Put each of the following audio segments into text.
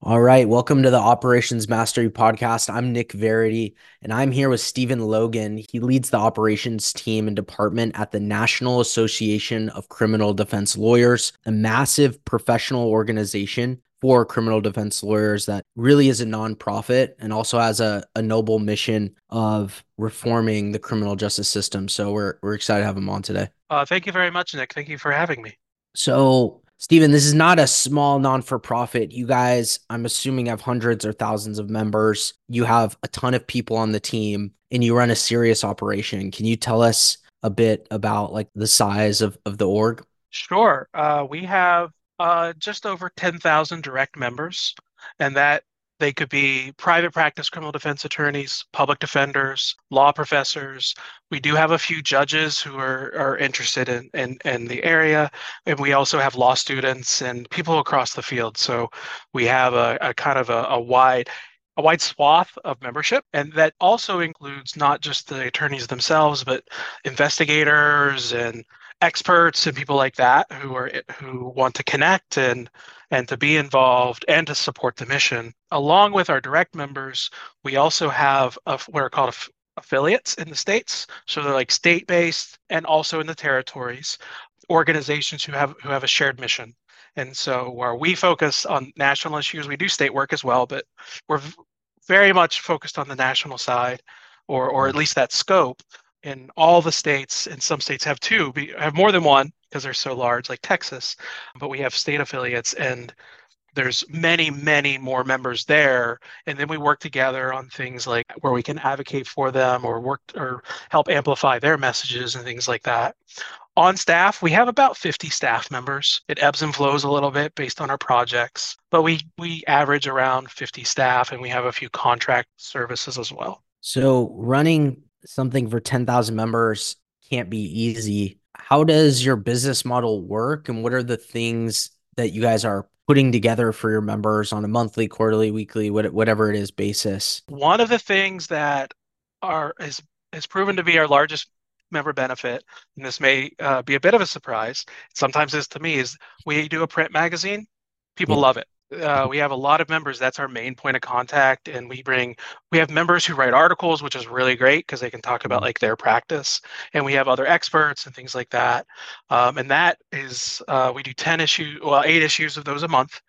All right, welcome to the Operations Mastery Podcast. I'm Nick Verity, and I'm here with Steven Logan. He leads the operations team and department at the National Association of Criminal Defense Lawyers, a massive professional organization for criminal defense lawyers that really is a nonprofit and also has a, a noble mission of reforming the criminal justice system. So we're we're excited to have him on today. Uh, thank you very much, Nick. Thank you for having me. So Steven, this is not a small non for profit. You guys, I'm assuming, have hundreds or thousands of members. You have a ton of people on the team and you run a serious operation. Can you tell us a bit about like the size of, of the org? Sure. Uh, we have uh, just over 10,000 direct members, and that they could be private practice criminal defense attorneys, public defenders, law professors. We do have a few judges who are, are interested in, in, in the area. And we also have law students and people across the field. So we have a, a kind of a, a wide a wide swath of membership and that also includes not just the attorneys themselves but investigators and experts and people like that who are who want to connect and and to be involved and to support the mission. Along with our direct members, we also have a, what are called affiliates in the states. So they're like state-based and also in the territories, organizations who have who have a shared mission. And so where we focus on national issues, we do state work as well, but we're very much focused on the national side, or or at least that scope in all the states, and some states have two, have more than one because they're so large, like Texas. But we have state affiliates, and there's many, many more members there. And then we work together on things like where we can advocate for them or work or help amplify their messages and things like that. On staff, we have about 50 staff members. It ebbs and flows a little bit based on our projects, but we we average around 50 staff and we have a few contract services as well. So running something for 10,000 members can't be easy. How does your business model work and what are the things that you guys are putting together for your members on a monthly, quarterly, weekly, whatever it is basis? One of the things that are is has proven to be our largest member benefit, and this may uh, be a bit of a surprise. Sometimes is to me is we do a print magazine. People yeah. love it uh, we have a lot of members. That's our main point of contact, and we bring we have members who write articles, which is really great because they can talk about mm-hmm. like their practice, and we have other experts and things like that. Um, and that is uh, we do ten issues, well, eight issues of those a month.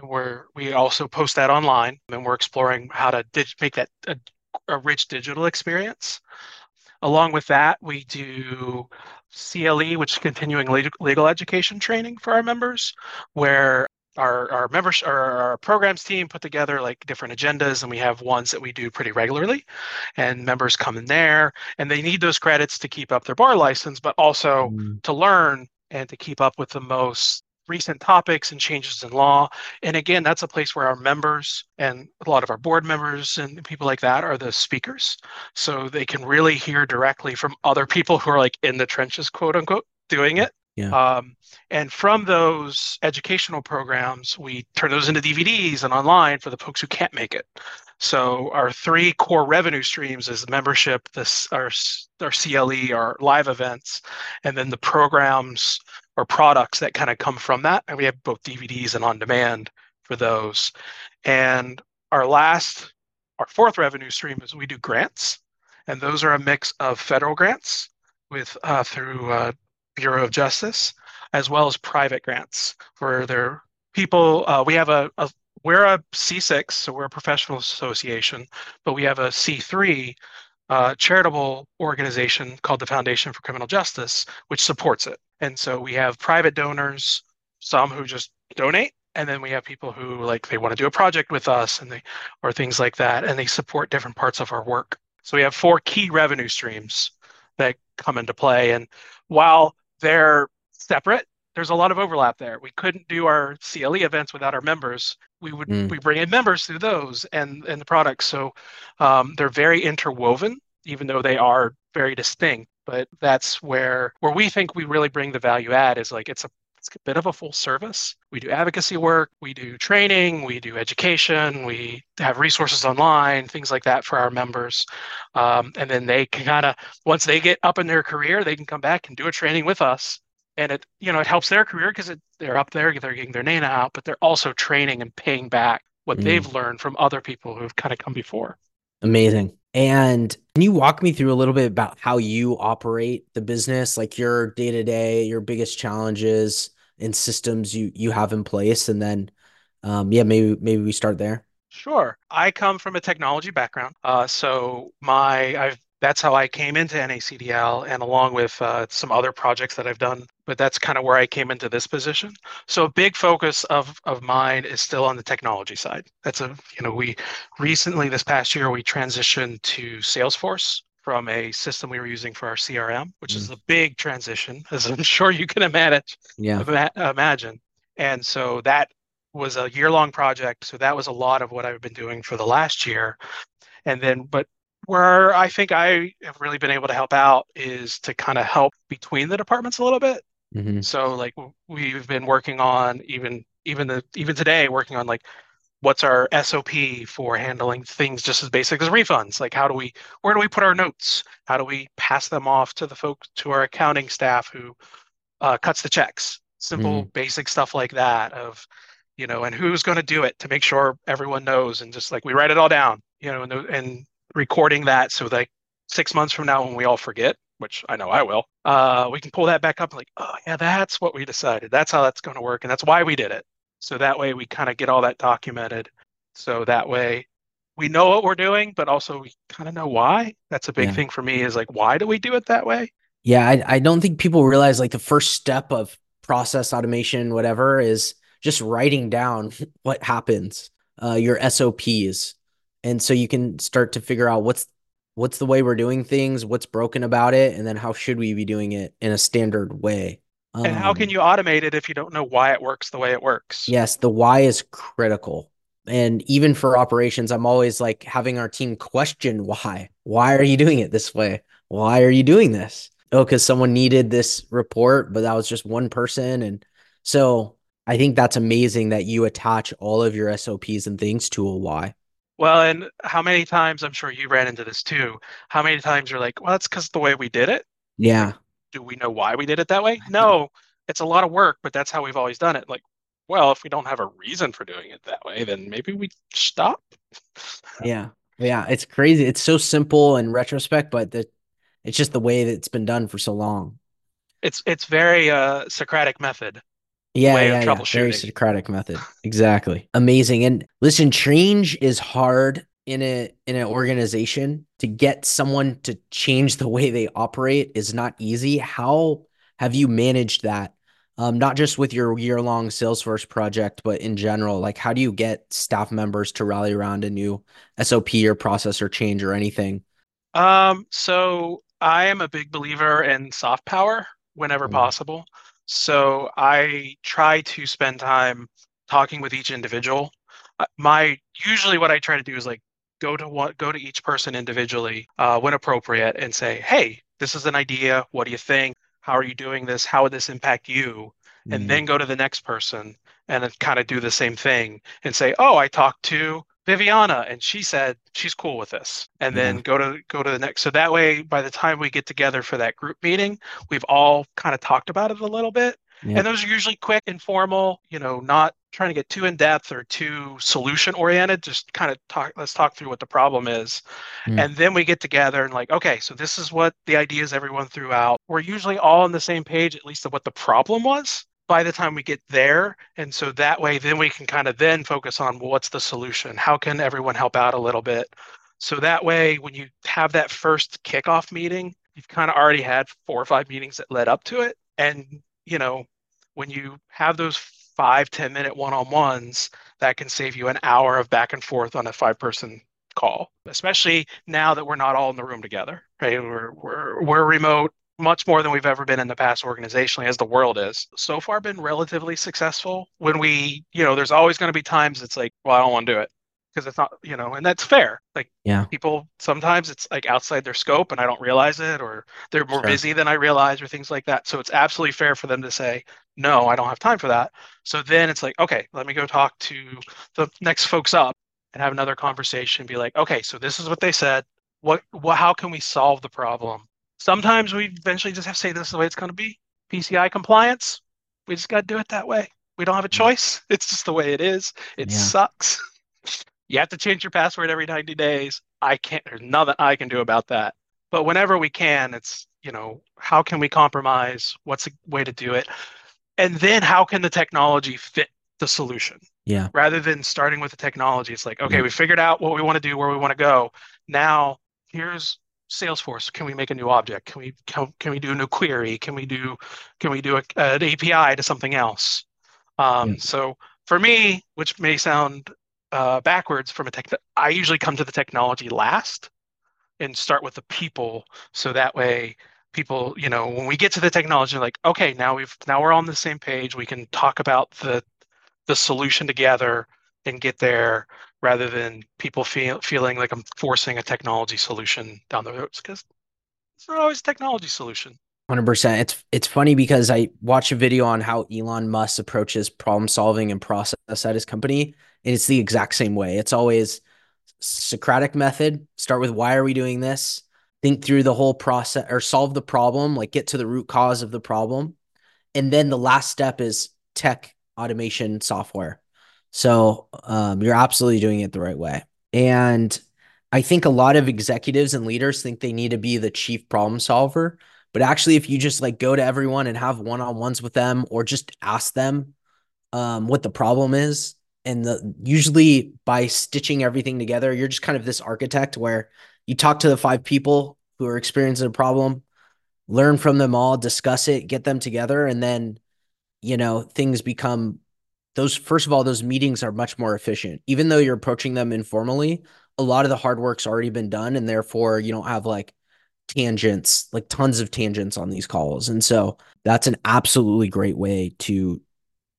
Where we also post that online, and we're exploring how to dig- make that a, a rich digital experience. Along with that, we do CLE, which is continuing legal education training for our members, where our our members our, our programs team put together like different agendas and we have ones that we do pretty regularly and members come in there and they need those credits to keep up their bar license but also mm. to learn and to keep up with the most recent topics and changes in law. And again that's a place where our members and a lot of our board members and people like that are the speakers. So they can really hear directly from other people who are like in the trenches quote unquote doing it yeah. Um, and from those educational programs, we turn those into DVDs and online for the folks who can't make it. So our three core revenue streams is membership, this our our CLE, our live events, and then the programs or products that kind of come from that. And we have both DVDs and on demand for those. And our last, our fourth revenue stream is we do grants, and those are a mix of federal grants with uh, through uh, Bureau of Justice, as well as private grants where there people. Uh, we have a, a we're a C6, so we're a professional association, but we have a C3 uh, charitable organization called the Foundation for Criminal Justice, which supports it. And so we have private donors, some who just donate, and then we have people who like they want to do a project with us and they or things like that, and they support different parts of our work. So we have four key revenue streams that come into play. And while they're separate. There's a lot of overlap there. We couldn't do our CLE events without our members. We would mm. we bring in members through those and and the products. So um, they're very interwoven, even though they are very distinct. But that's where where we think we really bring the value add is like it's a it's a bit of a full service. We do advocacy work, we do training, we do education, we have resources online, things like that for our members. Um, and then they can kind of, once they get up in their career, they can come back and do a training with us. And it, you know, it helps their career because they're up there, they're getting their name out, but they're also training and paying back what mm. they've learned from other people who've kind of come before. Amazing. And can you walk me through a little bit about how you operate the business, like your day to day, your biggest challenges and systems you you have in place, and then, um, yeah, maybe maybe we start there. Sure. I come from a technology background, uh, so my I've that's how I came into NACDL and along with uh, some other projects that I've done. But that's kind of where I came into this position. So a big focus of, of mine is still on the technology side. That's a, you know, we recently this past year, we transitioned to Salesforce from a system we were using for our CRM, which mm. is a big transition, as I'm sure you can imagine. Yeah. imagine. And so that was a year long project. So that was a lot of what I've been doing for the last year. And then, but where I think I have really been able to help out is to kind of help between the departments a little bit. Mm-hmm. So like we've been working on even even the even today working on like what's our SOP for handling things just as basic as refunds? Like how do we where do we put our notes? How do we pass them off to the folks to our accounting staff who uh, cuts the checks? Simple mm-hmm. basic stuff like that of you know and who's going to do it to make sure everyone knows and just like we write it all down you know and, and recording that so like six months from now when we all forget which i know i will uh, we can pull that back up and like oh yeah that's what we decided that's how that's going to work and that's why we did it so that way we kind of get all that documented. So that way we know what we're doing but also we kind of know why. That's a big yeah. thing for me is like why do we do it that way? Yeah I, I don't think people realize like the first step of process automation whatever is just writing down what happens uh, your sops and so you can start to figure out what's what's the way we're doing things what's broken about it and then how should we be doing it in a standard way um, and how can um, you automate it if you don't know why it works the way it works yes the why is critical and even for operations i'm always like having our team question why why are you doing it this way why are you doing this oh because someone needed this report but that was just one person and so i think that's amazing that you attach all of your sops and things to a why well, and how many times I'm sure you ran into this too. How many times you're like, well, that's because the way we did it. Yeah. Do we know why we did it that way? No, it's a lot of work, but that's how we've always done it. Like, well, if we don't have a reason for doing it that way, then maybe we stop. yeah. Yeah. It's crazy. It's so simple in retrospect, but the, it's just the way that it's been done for so long. It's it's very uh Socratic method yeah, way yeah. Yeah. Very Socratic method. Exactly. Amazing. And listen, change is hard in a in an organization. To get someone to change the way they operate is not easy. How have you managed that? Um, not just with your year long Salesforce project, but in general, like how do you get staff members to rally around a new SOP or process or change or anything? Um, so I am a big believer in soft power whenever mm. possible. So I try to spend time talking with each individual. Uh, my usually what I try to do is like go to what go to each person individually uh, when appropriate and say, hey, this is an idea. What do you think? How are you doing this? How would this impact you? And mm-hmm. then go to the next person and kind of do the same thing and say, oh, I talked to Viviana, and she said she's cool with this. And then go to go to the next. So that way, by the time we get together for that group meeting, we've all kind of talked about it a little bit. And those are usually quick, informal. You know, not trying to get too in depth or too solution oriented. Just kind of talk. Let's talk through what the problem is, mm. and then we get together and like, okay, so this is what the ideas everyone threw out. We're usually all on the same page, at least of what the problem was by the time we get there and so that way then we can kind of then focus on well, what's the solution how can everyone help out a little bit so that way when you have that first kickoff meeting you've kind of already had four or five meetings that led up to it and you know when you have those five ten minute one-on-ones that can save you an hour of back and forth on a five person call especially now that we're not all in the room together right? We're we're, we're remote much more than we've ever been in the past organizationally as the world is. So far been relatively successful. When we you know there's always going to be times it's like well i don't want to do it because it's not you know and that's fair like yeah people sometimes it's like outside their scope and i don't realize it or they're more sure. busy than i realize or things like that so it's absolutely fair for them to say no i don't have time for that so then it's like okay let me go talk to the next folks up and have another conversation be like okay so this is what they said what, what how can we solve the problem Sometimes we eventually just have to say this is the way it's going to be. PCI compliance, we just got to do it that way. We don't have a mm. choice. It's just the way it is. It yeah. sucks. You have to change your password every 90 days. I can't, there's nothing I can do about that. But whenever we can, it's, you know, how can we compromise? What's a way to do it? And then how can the technology fit the solution? Yeah. Rather than starting with the technology, it's like, okay, yeah. we figured out what we want to do, where we want to go. Now, here's Salesforce. Can we make a new object? Can we can, can we do a new query? Can we do can we do a, an API to something else? Um, yeah. So for me, which may sound uh, backwards from a tech, I usually come to the technology last and start with the people. So that way, people, you know, when we get to the technology, like, okay, now we've now we're on the same page. We can talk about the the solution together and get there rather than people feel, feeling like I'm forcing a technology solution down the road because it's not always a technology solution. 100%. It's it's funny because I watched a video on how Elon Musk approaches problem solving and process at his company and it's the exact same way. It's always Socratic method, start with why are we doing this? Think through the whole process or solve the problem, like get to the root cause of the problem. And then the last step is tech automation software. So um, you're absolutely doing it the right way. And I think a lot of executives and leaders think they need to be the chief problem solver. But actually, if you just like go to everyone and have one on ones with them or just ask them um, what the problem is, and the usually by stitching everything together, you're just kind of this architect where you talk to the five people who are experiencing a problem, learn from them all, discuss it, get them together, and then you know things become those first of all those meetings are much more efficient. Even though you're approaching them informally a lot of the hard work's already been done and therefore you don't have like tangents like tons of tangents on these calls and so that's an absolutely great way to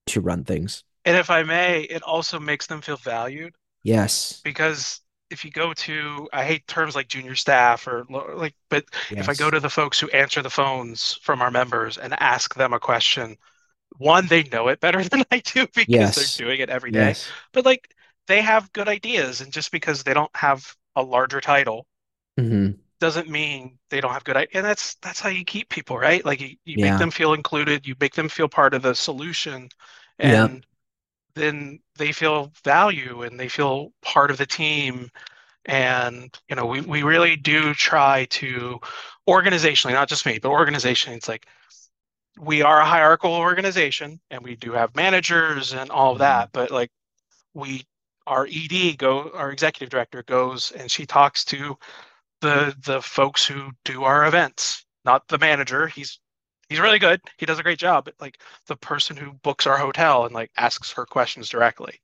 to run things and if i may it also makes them feel valued yes because if you go to i hate terms like junior staff or like but yes. if i go to the folks who answer the phones from our members and ask them a question one, they know it better than I do because yes. they're doing it every day. Yes. But like they have good ideas, and just because they don't have a larger title mm-hmm. Doesn't mean they don't have good ideas. And that's that's how you keep people, right? Like you, you yeah. make them feel included, you make them feel part of the solution, and yeah. then they feel value and they feel part of the team. And you know, we we really do try to organizationally, not just me, but organizationally, it's like we are a hierarchical organization and we do have managers and all of that, mm-hmm. but like we our ED go our executive director goes and she talks to the the folks who do our events, not the manager. He's he's really good. He does a great job, but like the person who books our hotel and like asks her questions directly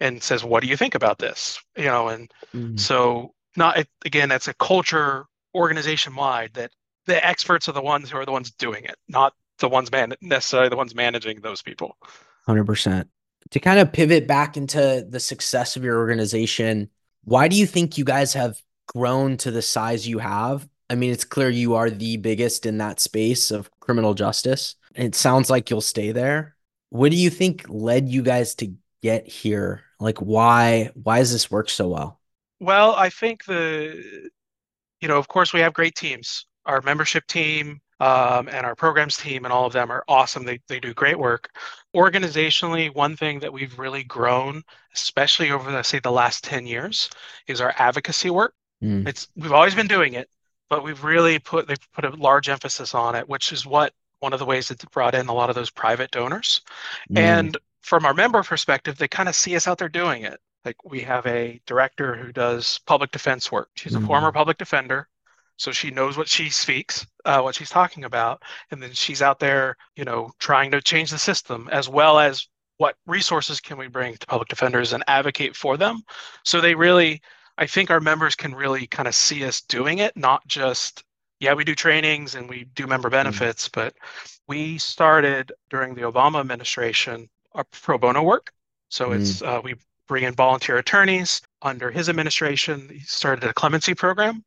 and says, "What do you think about this?" You know, and mm. so not again, that's a culture organization wide that the experts are the ones who are the ones doing it, not the ones man necessarily the ones managing those people. Hundred percent. To kind of pivot back into the success of your organization, why do you think you guys have grown to the size you have? I mean, it's clear you are the biggest in that space of criminal justice. And it sounds like you'll stay there. What do you think led you guys to get here? Like why why does this work so well? Well, I think the you know, of course we have great teams. Our membership team, um, and our programs team and all of them are awesome. They, they do great work. Organizationally, one thing that we've really grown, especially over the say the last 10 years, is our advocacy work. Mm. It's we've always been doing it, but we've really put they've put a large emphasis on it, which is what one of the ways that brought in a lot of those private donors. Mm. And from our member perspective, they kind of see us out there doing it. Like we have a director who does public defense work. She's a mm. former public defender so she knows what she speaks uh, what she's talking about and then she's out there you know trying to change the system as well as what resources can we bring to public defenders and advocate for them so they really i think our members can really kind of see us doing it not just yeah we do trainings and we do member mm. benefits mm-hmm. but we started during the obama administration our pro bono work so mm-hmm. it's uh, we bring in volunteer attorneys under his administration he started a clemency program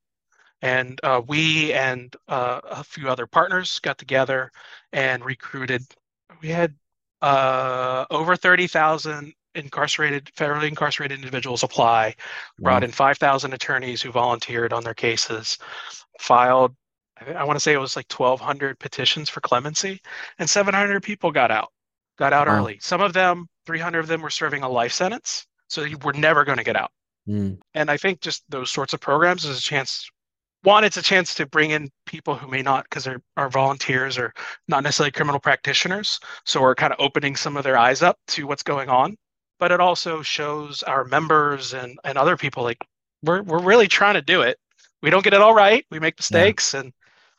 and uh, we and uh, a few other partners got together and recruited. We had uh, over 30,000 incarcerated, federally incarcerated individuals apply, brought in 5,000 attorneys who volunteered on their cases, filed, I want to say it was like 1,200 petitions for clemency, and 700 people got out, got out wow. early. Some of them, 300 of them were serving a life sentence. So you were never going to get out. Mm. And I think just those sorts of programs is a chance. One, it's a chance to bring in people who may not, because they're are volunteers or not necessarily criminal practitioners. So we're kind of opening some of their eyes up to what's going on. But it also shows our members and, and other people like we're we're really trying to do it. We don't get it all right. We make mistakes yeah. and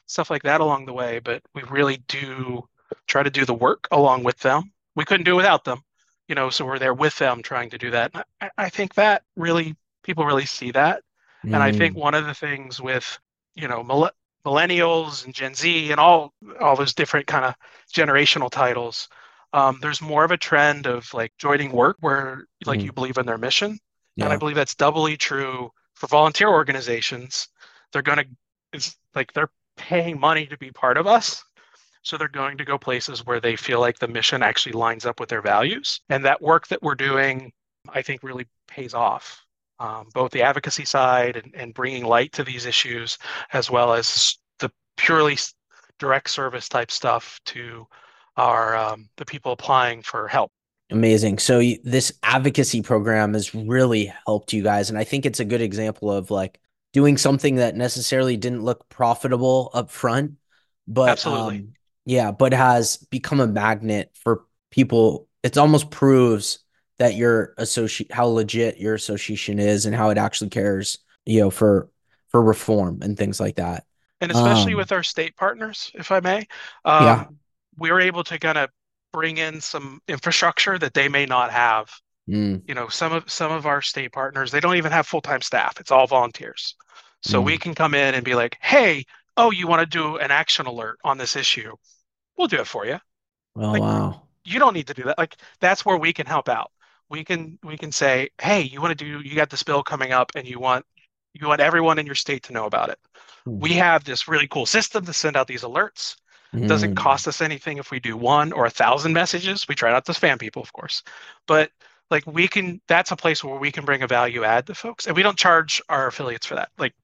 stuff like that along the way, but we really do try to do the work along with them. We couldn't do it without them, you know, so we're there with them trying to do that. I, I, think that really, people really see that. Mm. And I think mm. one of the things with, you know, millennials and Gen Z and all, all those different kind of generational titles, um, there's more of a trend of like joining work where like mm. you believe in their mission. Yeah. And I believe that's doubly true for volunteer organizations. They're going to, it's like they're paying money to be part of us. So they're going to go places where they feel like the mission actually lines up with their values. And that work that we're doing, I think, really pays off. Um, both the advocacy side and, and bringing light to these issues, as well as the purely direct service type stuff to our um, the people applying for help. Amazing. So this advocacy program has really helped you guys, and I think it's a good example of like doing something that necessarily didn't look profitable up front, but absolutely, um, yeah, but has become a magnet for people. It almost proves that your associate how legit your association is and how it actually cares, you know, for for reform and things like that. And especially um, with our state partners, if I may, um, yeah, were able to kind of bring in some infrastructure that they may not have. Mm. You know, some of some of our state partners, they don't even have full-time staff. It's all volunteers. So mm. we can come in and be like, "Hey, oh, you want to do an action alert on this issue? We'll do it for you." Oh, like, wow. You don't need to do that. Like that's where we can help out. We can we can say, "Hey, you want to do you got this bill coming up and you want you want everyone in your state to know about it." Mm. We have this really cool system to send out these alerts. Mm. Doesn't cost us anything if we do one or a thousand messages. We try not to spam people, of course, but like we can. That's a place where we can bring a value add to folks, and we don't charge our affiliates for that. Like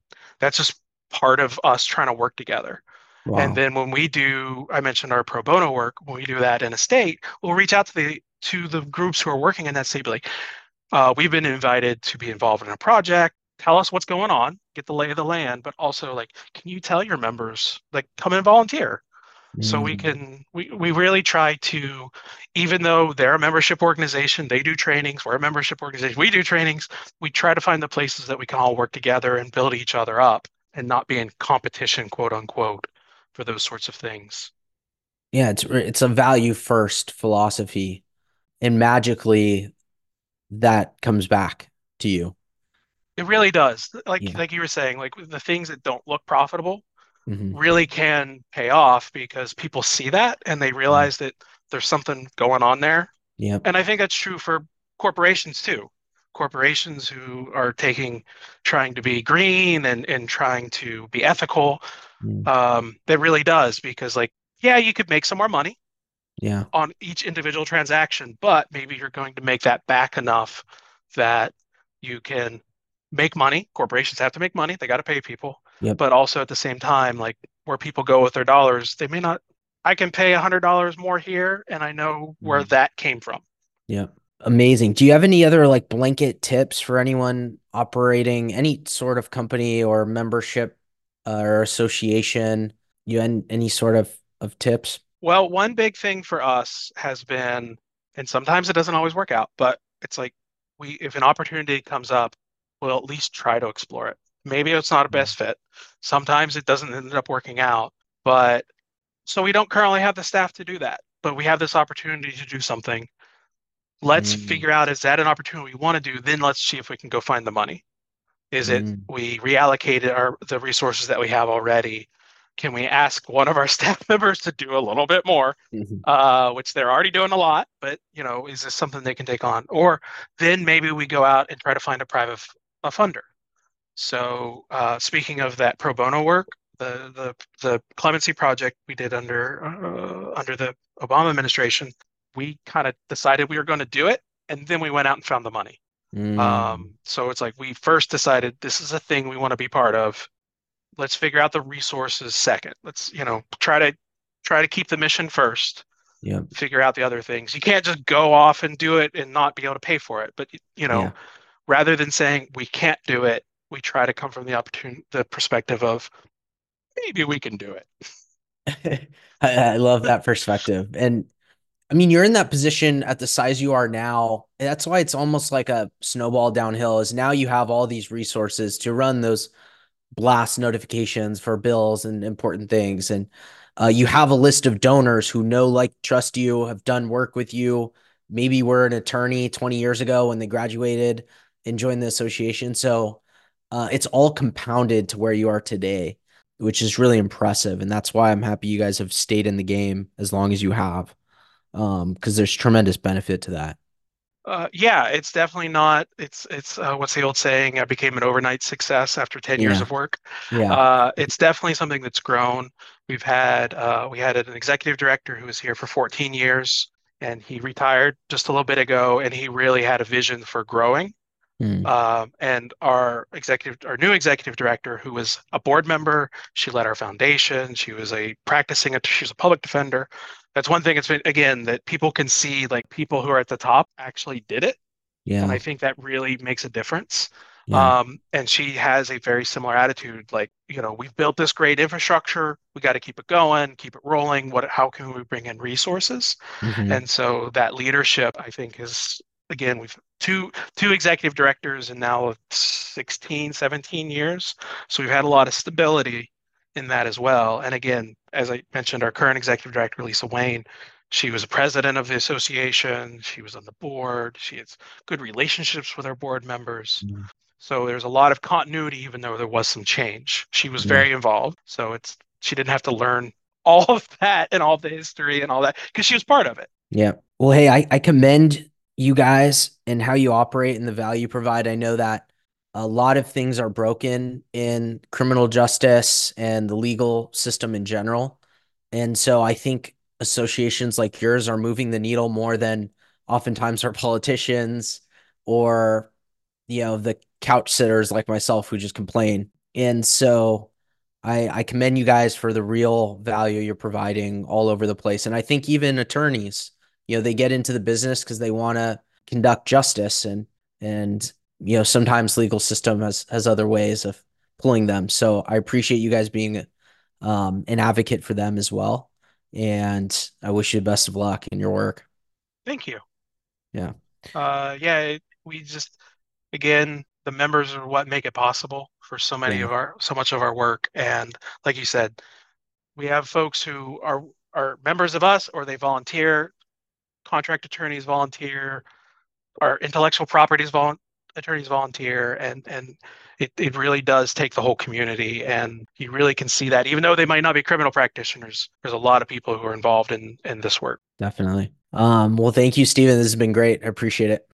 that's just part of us trying to work together. Wow. And then when we do, I mentioned our pro bono work. When we do that in a state, we'll reach out to the to the groups who are working in that state. Be like, uh, we've been invited to be involved in a project. Tell us what's going on. Get the lay of the land, but also like, can you tell your members like come and volunteer? So we mm. can we, we really try to, even though they're a membership organization, they do trainings, we're a membership organization, we do trainings, we try to find the places that we can all work together and build each other up and not be in competition, quote unquote, for those sorts of things. Yeah, it's it's a value first philosophy. And magically that comes back to you. It really does. Like yeah. like you were saying, like the things that don't look profitable, mm-hmm. really can pay off because people see that and they realize mm-hmm. that there's something going on there. Yeah. And I think that's true for corporations too. Corporations who are taking, trying to be green and, and trying to be ethical. Mm. Um, that really does because, like, yeah, you could make some more money yeah on each individual transaction but maybe you're going to make that back enough that you can make money corporations have to make money they got to pay people Yep. But also at the same time, like where people go with their dollars, they may not. I can pay a hundred dollars more here, and I know where mm. that came from. Yeah, amazing. Do you have any other like blanket tips for anyone operating any sort of company or membership uh, or association? You and any sort of of tips? Well, one big thing for us has been, and sometimes it doesn't always work out, but it's like we if an opportunity comes up, we'll at least try to explore it. Maybe it's not a best fit. Sometimes it doesn't end up working out. But so we don't currently have the staff to do that, but we have this opportunity to do something. Let's mm. figure out is that an opportunity we want to do? Then let's see if we can go find the money. Is mm. it we reallocated our the resources that we have already? Can we ask one of our staff members to do a little bit more, mm-hmm. uh, which they're already doing a lot, but you know, is this something they can take on? Or then maybe we go out and try to find a private a funder so uh, speaking of that pro bono work, the the the clemency project we did under uh, under the Obama administration, we kind of decided we were going to do it, and then we went out and found the money. Mm. Um, so it's like we first decided this is a thing we want to be part of. Let's figure out the resources second. Let's you know try to try to keep the mission first. Yeah. Figure out the other things. You can't just go off and do it and not be able to pay for it. But you know, yeah rather than saying we can't do it, we try to come from the opportunity, the perspective of maybe we can do it. I, love that perspective. And I mean, you're in that position at the size you are now. That's why it's almost like a snowball downhill is now you have all these resources to run those blast notifications for bills and important things. And uh, you have a list of donors who know, like, trust you, have done work with you. Maybe were an attorney 20 years ago when they graduated and joined the association. So uh, it's all compounded to where you are today, which is really impressive. And that's why I'm happy you guys have stayed in the game as long as you have, because um, there's tremendous benefit to that. Uh, yeah, it's definitely not. It's it's uh, what's the old saying? I became an overnight success after ten yeah. years of work. Yeah, uh, it's definitely something that's grown. We've had uh, we had an executive director who was here for 14 years, and he retired just a little bit ago, and he really had a vision for growing. Mm. Um, and our executive, our new executive director, who was a board member, she led our foundation. She was a practicing, she was a public defender. That's one thing. It's been again that people can see, like people who are at the top actually did it. Yeah. And I think that really makes a difference. Yeah. Um, and she has a very similar attitude. Like, you know, we've built this great infrastructure. We got to keep it going, keep it rolling. What? How can we bring in resources? Mm-hmm. And so that leadership, I think, is again we've two two executive directors and now 16 17 years. So we've had a lot of stability in that as well. And again as i mentioned our current executive director lisa wayne she was a president of the association. She was on the board. She has good relationships with our board members. Mm-hmm. so there's a lot of continuity even though there was some change. She was very involved. So it's she didn't have to learn all of that and all the history and all that because she was part of it. Yeah. Well hey I, I commend you guys and how you operate and the value you provide. I know that a lot of things are broken in criminal justice and the legal system in general. And so I think associations like yours are moving the needle more than oftentimes our politicians or you know the couch sitters like myself who just complain. And so I I commend you guys for the real value you're providing all over the place. And I think even attorneys you know they get into the business because they want to conduct justice and and you know sometimes legal system has has other ways of pulling them. So i appreciate you guys being um, an advocate for them as well. And i wish you the best of luck in your work. Thank you. Yeah. Uh yeah we just again the members are what make it possible for so many yeah. of our so much of our work. And like you said we have folks who are are members of us or they volunteer contract attorneys volunteer, our intellectual properties vol- attorneys volunteer, and and it, it really does take the whole community, and you really can see that even though they might not be criminal practitioners, there's a lot of people who are involved in in this work. Definitely. Um, well, thank you, Steven. This has been great. I appreciate it.